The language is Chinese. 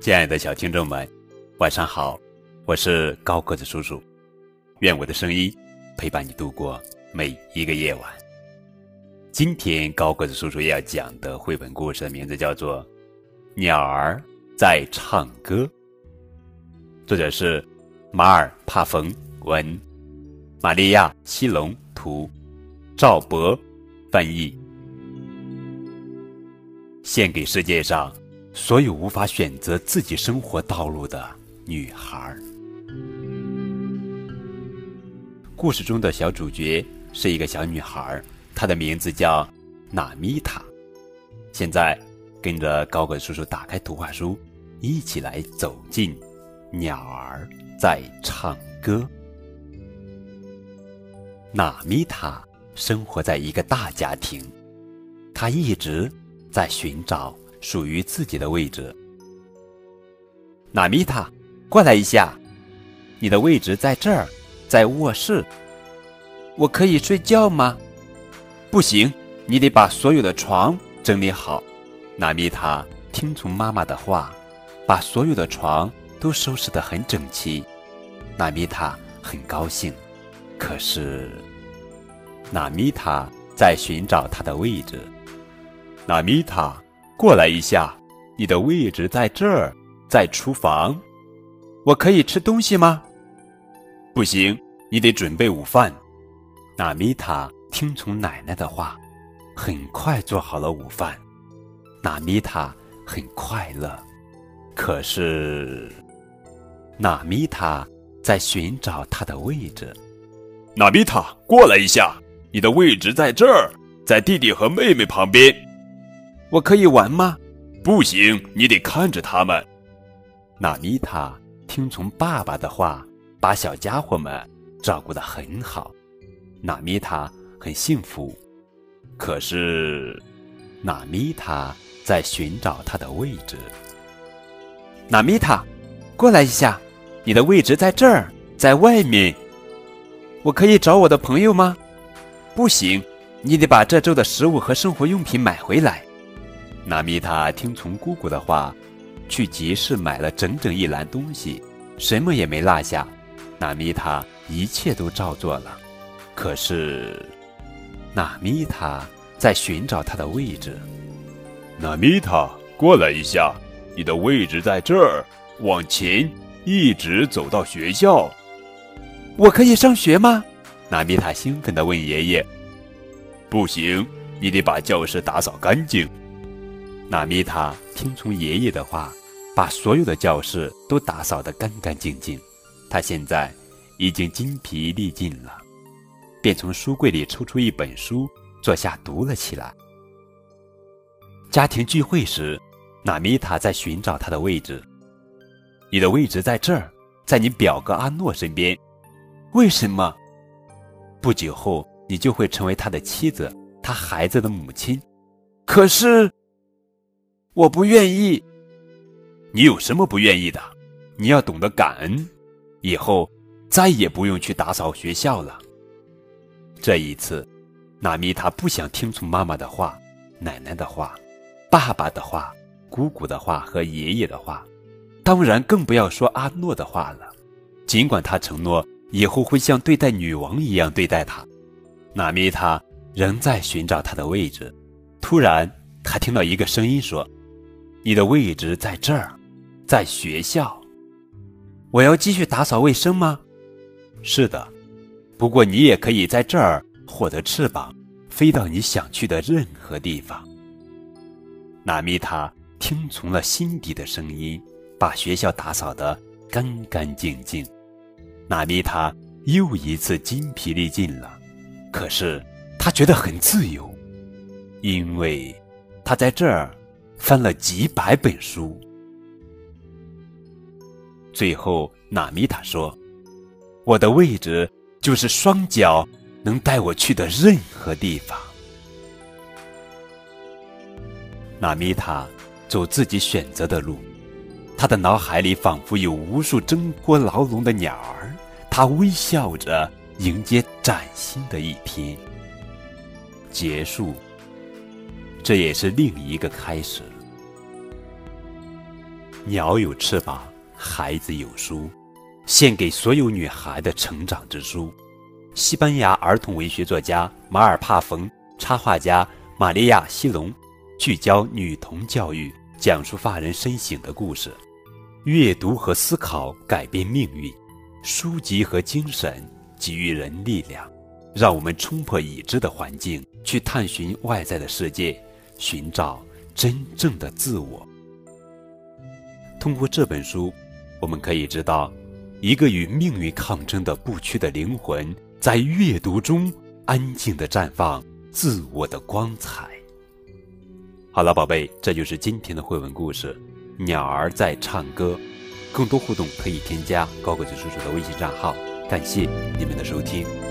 亲爱的小听众们，晚上好，我是高个子叔叔，愿我的声音陪伴你度过每一个夜晚。今天高个子叔叔要讲的绘本故事的名字叫做《鸟儿在唱歌》，作者是马尔帕冯文，玛利亚西隆图，赵博翻译，献给世界上。所有无法选择自己生活道路的女孩。故事中的小主角是一个小女孩，她的名字叫娜米塔。现在，跟着高个叔叔打开图画书，一起来走进鸟儿在唱歌。娜米塔生活在一个大家庭，她一直在寻找。属于自己的位置。娜米塔，过来一下，你的位置在这儿，在卧室。我可以睡觉吗？不行，你得把所有的床整理好。娜米塔听从妈妈的话，把所有的床都收拾得很整齐。娜米塔很高兴，可是，娜米塔在寻找她的位置。娜米塔。过来一下，你的位置在这儿，在厨房。我可以吃东西吗？不行，你得准备午饭。娜米塔听从奶奶的话，很快做好了午饭。娜米塔很快乐，可是，娜米塔在寻找她的位置。娜米塔，过来一下，你的位置在这儿，在弟弟和妹妹旁边。我可以玩吗？不行，你得看着他们。娜米塔听从爸爸的话，把小家伙们照顾得很好。娜米塔很幸福。可是，娜米塔在寻找她的位置。娜米塔，过来一下，你的位置在这儿，在外面。我可以找我的朋友吗？不行，你得把这周的食物和生活用品买回来。娜米塔听从姑姑的话，去集市买了整整一篮东西，什么也没落下。娜米塔一切都照做了，可是，娜米塔在寻找她的位置。娜米塔，过来一下，你的位置在这儿，往前一直走到学校。我可以上学吗？娜米塔兴奋地问爷爷。不行，你得把教室打扫干净。娜米塔听从爷爷的话，把所有的教室都打扫得干干净净。他现在已经精疲力尽了，便从书柜里抽出一本书，坐下读了起来。家庭聚会时，娜米塔在寻找他的位置。你的位置在这儿，在你表哥阿诺身边。为什么？不久后，你就会成为他的妻子，他孩子的母亲。可是。我不愿意。你有什么不愿意的？你要懂得感恩，以后再也不用去打扫学校了。这一次，娜米塔不想听从妈妈的话、奶奶的话、爸爸的话、姑姑的话和爷爷的话，当然更不要说阿诺的话了。尽管他承诺以后会像对待女王一样对待她，娜米塔仍在寻找她的位置。突然，他听到一个声音说。你的位置在这儿，在学校。我要继续打扫卫生吗？是的，不过你也可以在这儿获得翅膀，飞到你想去的任何地方。娜米塔听从了心底的声音，把学校打扫得干干净净。娜米塔又一次筋疲力尽了，可是他觉得很自由，因为他在这儿。翻了几百本书，最后娜米塔说：“我的位置就是双脚能带我去的任何地方。”娜米塔走自己选择的路，他的脑海里仿佛有无数挣脱牢笼的鸟儿，他微笑着迎接崭新的一天。结束。这也是另一个开始。鸟有翅膀，孩子有书，献给所有女孩的成长之书。西班牙儿童文学作家马尔帕冯，插画家玛利亚西隆，聚焦女童教育，讲述发人深省的故事。阅读和思考改变命运，书籍和精神给予人力量，让我们冲破已知的环境，去探寻外在的世界，寻找真正的自我。通过这本书，我们可以知道，一个与命运抗争的不屈的灵魂，在阅读中安静地绽放自我的光彩。好了，宝贝，这就是今天的绘本故事《鸟儿在唱歌》。更多互动可以添加高个子叔叔的微信账号。感谢你们的收听。